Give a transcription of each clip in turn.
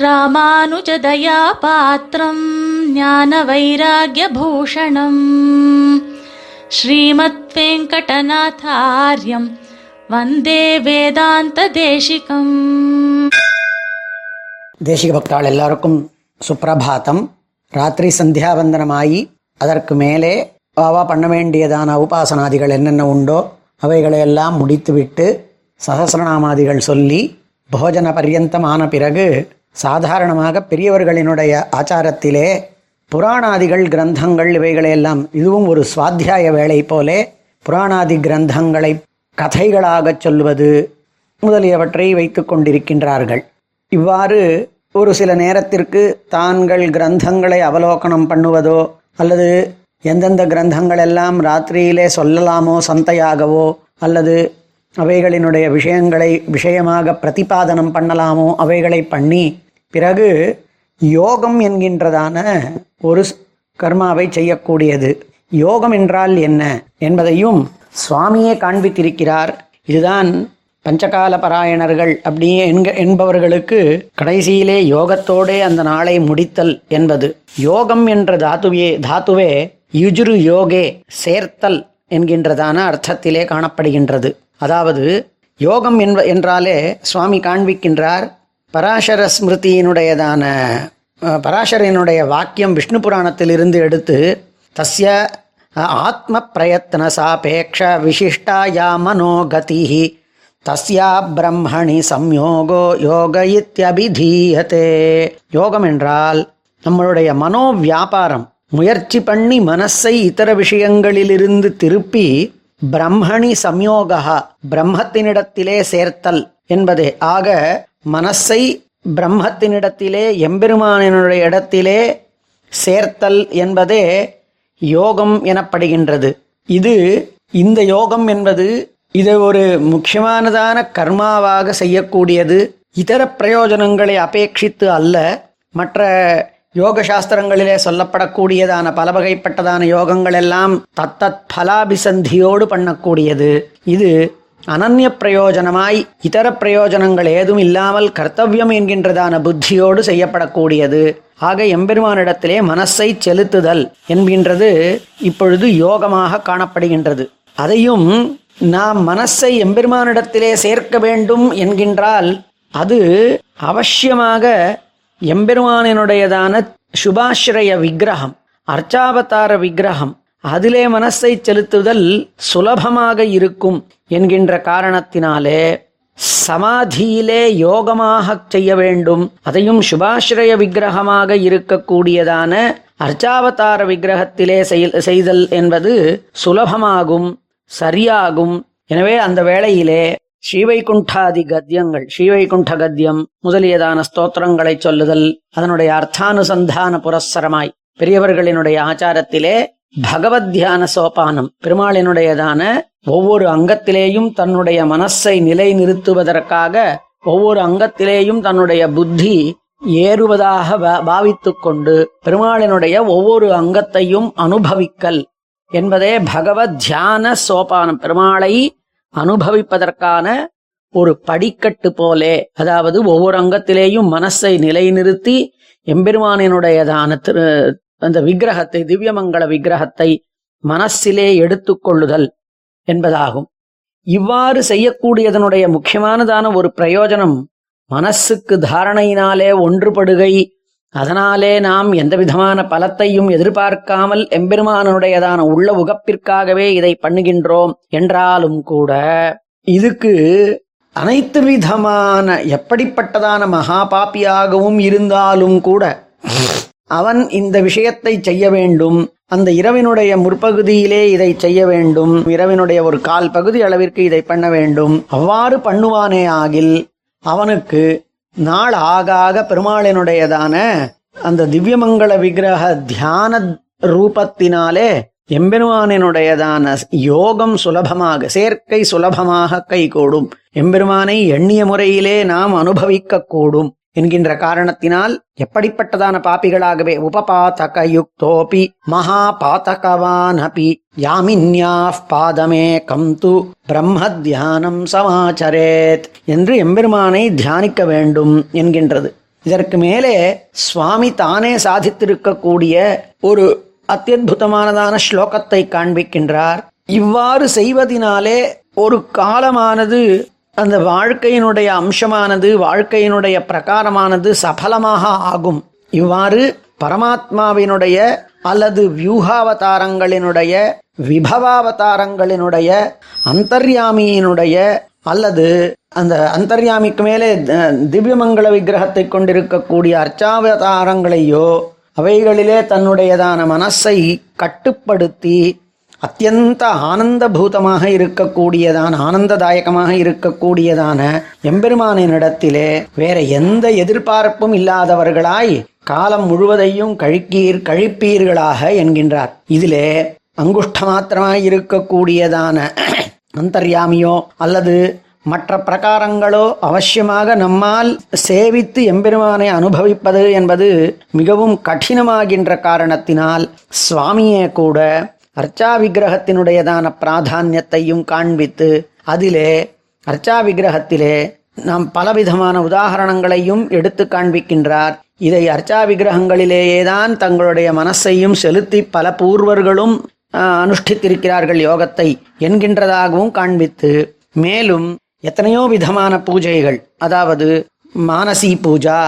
ராமானுஜதயாபாத்திரம் ஞான வைராகியபூஷணம் ஸ்ரீமத் வெங்கடநாதாரியம் வந்தே வேதாந்த தேசிகம் தேசிக பக்தாள் எல்லாருக்கும் சுப்பிரபாத்தம். ராத்திரி சந்தியாவந்தனமாகி அதற்கு மேலே வாவா பண்ண வேண்டியதான உபாசனாதிகள் என்னென்ன உண்டோ அவைகளையெல்லாம் முடித்துவிட்டு சகசிரநாமாதிகள் சொல்லி போஜன பர்யந்தமான பிறகு சாதாரணமாக பெரியவர்களினுடைய ஆச்சாரத்திலே புராணாதிகள் கிரந்தங்கள் இவைகளையெல்லாம் இதுவும் ஒரு சுவாத்தியாய வேலை போலே புராணாதி கிரந்தங்களை கதைகளாகச் சொல்வது முதலியவற்றை வைத்து கொண்டிருக்கின்றார்கள். இவ்வாறு ஒரு சில நேரத்திற்கு தாங்கள் கிரந்தங்களை அவலோகனம் பண்ணுவதோ அல்லது எந்தெந்த கிரந்தங்கள் எல்லாம் ராத்திரியிலே சொல்லலாமோ சந்தையாகவோ அல்லது அவைகளினுடைய விஷயங்களை விஷயமாக பிரதிபாதனம் பண்ணலாமோ அவைகளை பண்ணி பிறகு யோகம் என்கின்றதான ஒரு கர்மாவை செய்யக்கூடியது. யோகம் என்றால் என்ன என்பதையும் சுவாமியே காண்பித்திருக்கிறார். இதுதான் பஞ்சகால பராயணர்கள் அப்படி என்க என்பவர்களுக்கு கடைசியிலே யோகத்தோடே அந்த நாளை முடித்தல் என்பது. யோகம் என்ற தாத்துவே தாத்துவே யுஜுரு யோகே சேர்த்தல் என்கின்றதான அர்த்தத்திலே காணப்படுகின்றது. அதாவது யோகம் என்ப என்றாலே சுவாமி காண்பிக்கின்றார் பராசர ஸ்மிருதியினுடையதான பராசரனுடைய வாக்கியம் விஷ்ணு புராணத்திலிருந்து எடுத்து தஸ்ய ஆத்ம பிரயத்ன சாபேக்ஷ விசிஷ்டாயா மனோகதி தஸ்யா பிரம்மணி சம்யோகோ யோக இத்தியபிதீயத்தே யோகம் என்றால் நம்மளுடைய மனோ வியாபாரம் முயற்சி பண்ணி மனசை இதர விஷயங்களிலிருந்து திருப்பி பிரம்மணி சம்யோகா பிரம்மத்தினிடத்திலே சேர்த்தல் என்பதே. ஆக மனசை பிரம்மத்தினிடத்திலே எம்பெருமானினுடைய இடத்திலே சேர்த்தல் என்பதே யோகம் எனப்படுகின்றது. இது இந்த யோகம் என்பது இது ஒரு முக்கியமானதான கர்மாவாக செய்யக்கூடியது. இதர பிரயோஜனங்களை அபேட்சித்து அல்ல மற்ற யோக சாஸ்திரங்களிலே சொல்லப்படக்கூடியதான பல வகைப்பட்டதான யோகங்கள் எல்லாம் தத்தத் பலாபிசந்தியோடு பண்ணக்கூடியது. இது அனன்ய பிரயோஜனமாய் இதர பிரயோஜனங்கள் ஏதும் இல்லாமல் கர்த்தவியம் என்கின்றதான புத்தியோடு செய்யப்படக்கூடியது. ஆக எம்பெருமானிடத்திலே மனசை செலுத்துதல் என்கின்றது இப்பொழுது யோகமாக காணப்படுகின்றது. அதையும் நாம் மனசை எம்பெருமானிடத்திலே சேர்க்க வேண்டும் என்கின்றால் அது அவசியமாக எம்பெருமானினுடையதான சுபாஸ்ரய விக்கிரகம் அர்ச்சாவதார விக்கிரகம் அதிலே மனசை செலுத்துதல் சுலபமாக இருக்கும் என்கின்ற காரணத்தினாலே சமாதியிலே யோகமாக செய்ய வேண்டும். அதையும் சுபாஸ்ரய விக்கிரகமாக இருக்கக்கூடியதான அர்ச்சாவதார விக்கிரகத்திலே செய்தல் என்பது சுலபமாகும் சரியாகும். எனவே அந்த வேளையிலே ஸ்ரீவைகுண்டாதி கத்தியங்கள். ஸ்ரீவைகுண்ட கத்தியம் முதலியதான ஸ்தோத்திரங்களை சொல்லுதல் அதனுடைய அர்த்தானுசந்தான புரஸ்சரமாய். பெரியவர்களினுடைய ஆச்சாரத்திலே பகவத் தியான சோபானம் பெருமாளினுடையதான ஒவ்வொரு அங்கத்திலேயும் தன்னுடைய மனசை நிலை நிறுத்துவதற்காக ஒவ்வொரு அங்கத்திலேயும் தன்னுடைய புத்தி ஏறுவதாக பா- பாவித்துக் கொண்டு பெருமாளினுடைய ஒவ்வொரு அங்கத்தையும் அனுபவிக்கல் என்பதே பகவத் தியான சோபானம். பெருமாளை அனுபவிப்பதற்கான ஒரு படிக்கட்டு போலே அதாவது ஒவ்வொரு அங்கத்திலேயும் மனசை நிலைநிறுத்தி எம்பெருமானினுடையதான திரு அந்த விக்கிரகத்தை திவ்யமங்கள விக்கிரகத்தை மனசிலே எடுத்துக்கொள்ளுதல் என்பதாகும். இவ்வாறு செய்யக்கூடியதனுடைய முக்கியமானதான ஒரு பிரயோஜனம் மனசுக்கு தாரணையினாலே ஒன்றுபடுகை அதனாலே நாம் எந்த விதமான பலத்தையும் எதிர்பார்க்காமல் எம்பெருமானனுடையதான உள்ள உகப்பிற்காகவே இதை பண்ணுகின்றோம் என்றாலும் கூட இதுக்கு அனைத்து விதமான எப்படிப்பட்டதான மகாபாபியாகவும் இருந்தாலும் கூட அவன் இந்த விஷயத்தை செய்ய வேண்டும். அந்த இரவினுடைய முற்பகுதியிலே இதை செய்ய வேண்டும். இரவினுடைய ஒரு கால் பகுதி அளவிற்கு இதை பண்ண வேண்டும். அவ்வாறு பண்ணுவானே ஆகில் அவனுக்கு நாள் ஆக ஆக பெருமாளினுடையதான அந்த திவ்யமங்கள விக்கிரக தியான ரூபத்தினாலே எம்பெருமானினுடையதான யோகம் சுலபமாக சேர்க்கை சுலபமாக கைகூடும். எம்பெருமானை எண்ணிய முறையிலே நாம் அனுபவிக்க கூடும் என்கின்ற காரணத்தினால் எப்படிப்பட்டதான பாப்பிகளாகவே உபபாதக யுக்தோபி மகா பாதகவான் அபி யாமின்யா பாதமே கம்து பிரம்ம தியானம் சமாச்சரேத் என்று எம்பெருமானை தியானிக்க வேண்டும் என்கின்றது. இதற்கு மேலே சுவாமி தானே சாதித்திருக்கக்கூடிய ஒரு அத்தியுதமானதான ஸ்லோகத்தை காண்பிக்கின்றார். இவ்வாறு செய்வதினாலே ஒரு காலமானது அந்த வாழ்க்கையினுடைய அம்சமானது வாழ்க்கையினுடைய பிரகாரமானது சபலமாக ஆகும். இவ்வாறு பரமாத்மாவினுடைய அல்லது வியூகாவதாரங்களினுடைய விபவாவதாரங்களினுடைய அந்தர்யாமியினுடைய அல்லது அந்த அந்தர்யாமிக்கு மேலே திவ்யமங்கள விக்கிரகத்தை கொண்டிருக்கக்கூடிய அர்ச்சாவதாரங்களையோ அவைகளிலே தன்னுடையதான மனசை கட்டுப்படுத்தி அத்தியந்த ஆனந்தபூதமாக இருக்கக்கூடியதான ஆனந்ததாயகமாக இருக்கக்கூடியதான எம்பெருமானினிடத்திலே வேற எந்த எதிர்பார்ப்பும் இல்லாதவர்களாய் காலம் முழுவதையும் கழிக்கீர் கழிப்பீர்களாக என்கின்றார். இதிலே அங்குஷ்ட மாத்திரமாய் இருக்கக்கூடியதான அந்தர்யாமியோ அல்லது மற்ற பிரகாரங்களோ அவசியமாக நம்மால் சேவித்து எம்பெருமானை அனுபவிப்பது என்பது மிகவும் கடினமாகின்ற காரணத்தினால் சுவாமியே கூட அர்ச்சா விக்கிரகத்தினுடையதான பிராதானியத்தையும் காண்பித்து அதிலே அர்ச்சா விக்கிரகத்திலே நாம் பலவிதமான உதாகரணங்களையும் எடுத்து காண்பிக்கின்றார். இதை அர்ச்சா விக்கிரகங்களிலேயேதான் தங்களுடைய மனசையும் செலுத்தி பல பூர்வர்களும் அனுஷ்டித்திருக்கிறார்கள் யோகத்தை என்கின்றதாகவும் காண்பித்து மேலும் எத்தனையோ விதமான பூஜைகள் அதாவது மானசி பூஜா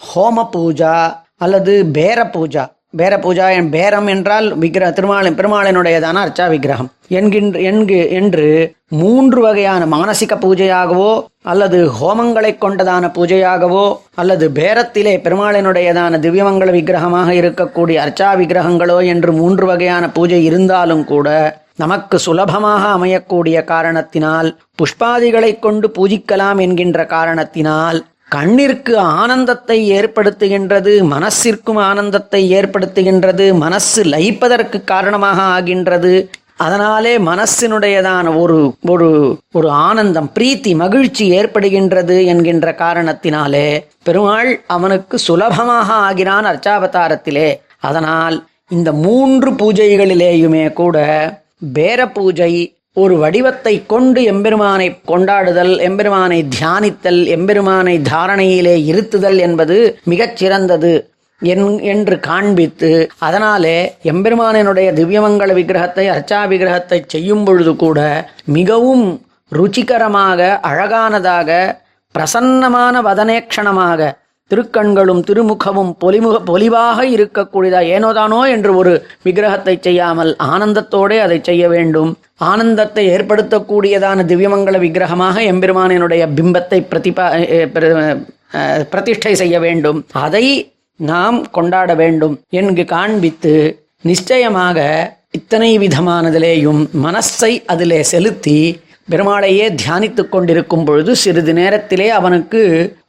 ஹோம பூஜா அல்லது பேர பூஜா பேர பூஜா என் பேரம் என்றால் விக்கிர திருமால் பெருமாளினுடையதான அர்ச்சா விக்கிரகம். என்கின்ற என்கு என்று மூன்று வகையான மானசிக பூஜையாகவோ அல்லது ஹோமங்களை கொண்டதான பூஜையாகவோ அல்லது பேரத்திலே பெருமாளினுடையதான திவ்யமங்கள விக்கிரகமாக இருக்கக்கூடிய அர்ச்சா விக்கிரகங்களோ என்று மூன்று வகையான பூஜை இருந்தாலும் கூட நமக்கு சுலபமாக அமையக்கூடிய காரணத்தினால் புஷ்பாதிகளை கொண்டு பூஜிக்கலாம் என்கின்ற காரணத்தினால் கண்ணிற்கு ஆனந்தத்தை ஏற்படுத்துகின்றது மனசிற்கும் ஆனந்தத்தை ஏற்படுத்துகின்றது மனசு லயிப்பதற்கு காரணமாக ஆகின்றது. அதனாலே மனசினுடையதான ஒரு ஒரு ஒரு ஆனந்தம் பிரீத்தி மகிழ்ச்சி ஏற்படுகின்றது என்கின்ற காரணத்தினாலே பெருமாள் அவனுக்கு சுலபமாக ஆகிறான் அர்ச்சாவதாரத்திலே. அதனால் இந்த மூன்று பூஜைகளிலேயுமே கூட பேர பூஜை ஒரு வடிவத்தை கொண்டு எம்பெருமானை கொண்டாடுதல் எம்பெருமானை தியானித்தல் எம்பெருமானை தாரணையிலே இருத்துதல் என்பது மிகச் சிறந்தது என்- என்று காண்பித்து அதனாலே எம்பெருமானினுடைய திவ்யமங்கள விக்கிரகத்தை அர்ச்சா விக்கிரகத்தை செய்யும் பொழுது கூட மிகவும் ருச்சிகரமாக அழகானதாக பிரசன்னமான வதனேக்ஷணமாக திருக்கண்களும் திருமுகமும் பொலிமுக பொலிவாக இருக்கக்கூடியதா ஏனோதானோ என்று ஒரு விக்கிரகத்தை செய்யாமல் ஆனந்தத்தோடே அதை செய்ய வேண்டும். ஆனந்தத்தை ஏற்படுத்தக்கூடியதான திவ்யமங்கள விக்கிரகமாக எம்பெருமானினுடைய பிம்பத்தை பிரதிபா பிரதிஷ்டை செய்ய வேண்டும். அதை நாம் கொண்டாட வேண்டும் என்று காண்பித்து நிச்சயமாக இத்தனை விதமானதிலேயும் மனசை அதிலே செலுத்தி பெருமாளையே தியானித்து கொண்டிருக்கும் பொழுது சிறிது நேரத்திலே அவனுக்கு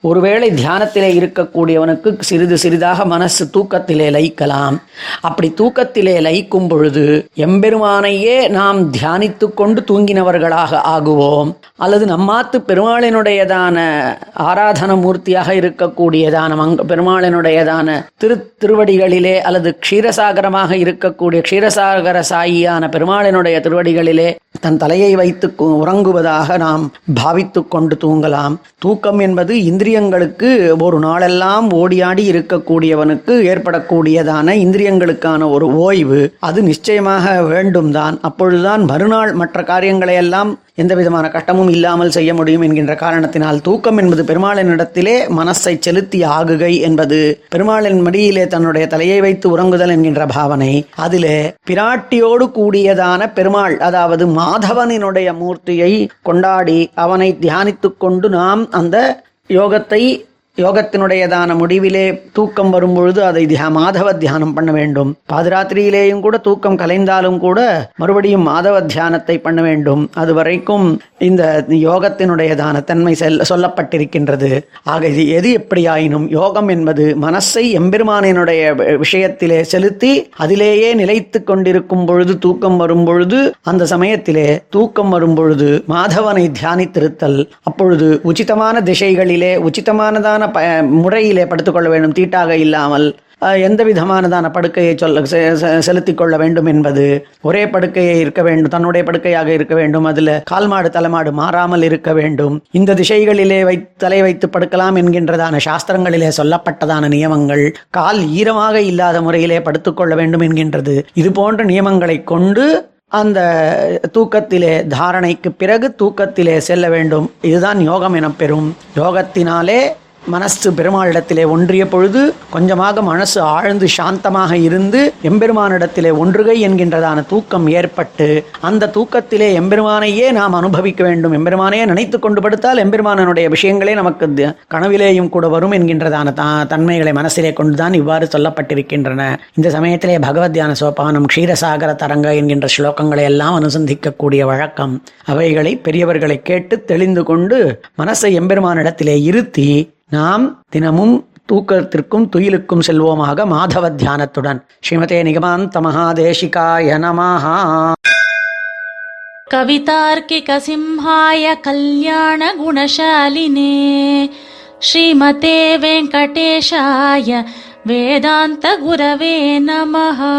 ஒருவேளை தியானத்திலே இருக்கக்கூடியவனுக்கு சிறிது சிறிதாக மனசு தூக்கத்திலே லயிக்கலாம். அப்படி தூக்கத்திலே லயிக்கும் பொழுது எம்பெருமானையே நாம் தியானித்து கொண்டு தூங்கினவர்களாக ஆகுவோம். அல்லது நம்மாத்து பெருமாளினுடையதான ஆராதன மூர்த்தியாக இருக்கக்கூடியதான மங்க பெருமாளினுடையதான திரு திருவடிகளிலே அல்லது க்ஷீரசாகரமாக இருக்கக்கூடிய க்ஷீரசாகர சாயியான பெருமாளினுடைய திருவடிகளிலே தன் தலையை வைத்து உறங்குவதாக நாம் பாவித்து கொண்டு தூங்கலாம். தூக்கம் என்பது இந்திரியங்களுக்கு ஒரு நாளெல்லாம் ஓடியாடி இருக்கக்கூடியவனுக்கு ஏற்படக்கூடியதான இந்திரியங்களுக்கான ஒரு ஓய்வு. அது நிச்சயமாக வேண்டும் தான் அப்பொழுதுதான் மறுநாள் மற்ற காரியங்களை எல்லாம் எந்த விதமான கட்டமும் இல்லாமல் செய்ய முடியும் என்கின்ற காரணத்தினால் தூக்கம் என்பது பெருமாளினிடத்திலே மனசை செலுத்தி ஆகுகை என்பது பெருமாளின் மடியிலே தன்னுடைய தலையை வைத்து உறங்குதல் என்கின்ற பாவனை. அதிலே பிராட்டியோடு கூடியதான பெருமாள் அதாவது மாதவனினுடைய மூர்த்தியை கொண்டாடி அவனை தியானித்துக் கொண்டு நாம் அந்த யோகத்தை யோகத்தினுடையதான முடிவிலே தூக்கம் வரும்பொழுது அதை தியா மாதவ தியானம் பண்ண வேண்டும். பாதராத்திரியிலேயும் கூட தூக்கம் கலைந்தாலும் கூட மறுபடியும் மாதவ தியானத்தை பண்ண வேண்டும். அது வரைக்கும் இந்த யோகத்தினுடையதான தன்மை செல் சொல்லப்பட்டிருக்கின்றது. ஆக இது எது எப்படியாயினும் யோகம் என்பது மனசை எம்பெருமானினுடைய விஷயத்திலே செலுத்தி அதிலேயே நிலைத்து கொண்டிருக்கும் பொழுது தூக்கம் வரும் பொழுது அந்த சமயத்திலே தூக்கம் வரும் பொழுது மாதவனை தியானித்திருத்தல். அப்பொழுது உச்சிதமான திசைகளிலே உச்சிதமானதான ப முறையிலே படுத்துக்கொள்ள வேண்டும். தீட்டாக இல்லாமல் எந்த விதமானதான படுக்கையை சொல்ல செ- செ- செலுத்திக் கொள்ள வேண்டும் என்பது ஒரே படுக்கையை இருக்க வேண்டும். தன்னுடைய படுக்கையாக இருக்க வேண்டும். அதில் கால்மாடு தலைமாடு மாறாமல் இருக்க வேண்டும். இந்த திசைகளிலே வை தலை வைத்து படுக்கலாம் என்கின்றதான சாஸ்திரங்களிலே சொல்லப்பட்டதான நியமங்கள் கால் ஈரமாக இல்லாத முறையிலே படுத்துக்கொள்ள வேண்டும் என்கின்றது. இது போன்ற நியமங்களை கொண்டு அந்த தூக்கத்திலே தாரணைக்கு பிறகு தூக்கத்திலே செல்ல வேண்டும். இதுதான் யோகம் எனப்பெறும். யோகத்தினாலே மனசு பெருமாளிடத்திலே ஒன்றிய பொழுது கொஞ்சமாக மனசு ஆழ்ந்து சாந்தமாக இருந்து எம்பெருமானிடத்திலே ஒன்றுகை என்கின்றதான தூக்கம் ஏற்பட்டு அந்த தூக்கத்திலே எம்பெருமானையே நாம் அனுபவிக்க வேண்டும். எம்பெருமானையே நினைத்து கொண்டு படுத்தால் எம்பெருமானனுடைய விஷயங்களே நமக்கு கனவிலேயும் கூட வரும் என்கின்றதான தா தன்மைகளை மனசிலே கொண்டுதான் இவ்வாறு சொல்லப்பட்டிருக்கின்றன. இந்த சமயத்திலே பகவத் தியான சோபானம் க்ஷீரசாகர தரங்க என்கின்ற ஸ்லோகங்களை எல்லாம் அனுசந்திக்கக்கூடிய வழக்கம். அவைகளை பெரியவர்களை கேட்டு தெளிந்து கொண்டு மனசை எம்பெருமானிடத்திலே இருத்தி நாம் தினமும் தூக்கத்திற்கும் துயிலுக்கும் செல்வோமாக மாதவ தியானத்துடன் ஸ்ரீமதே நிகமாந்த மகாதேசிகாய நமாஹா. கவிதார்க்கிக சிம்ஹாய கல்யாண குணசாலினே ஸ்ரீமதே வெங்கடேஷாய வேதாந்த குரவே நமஹா.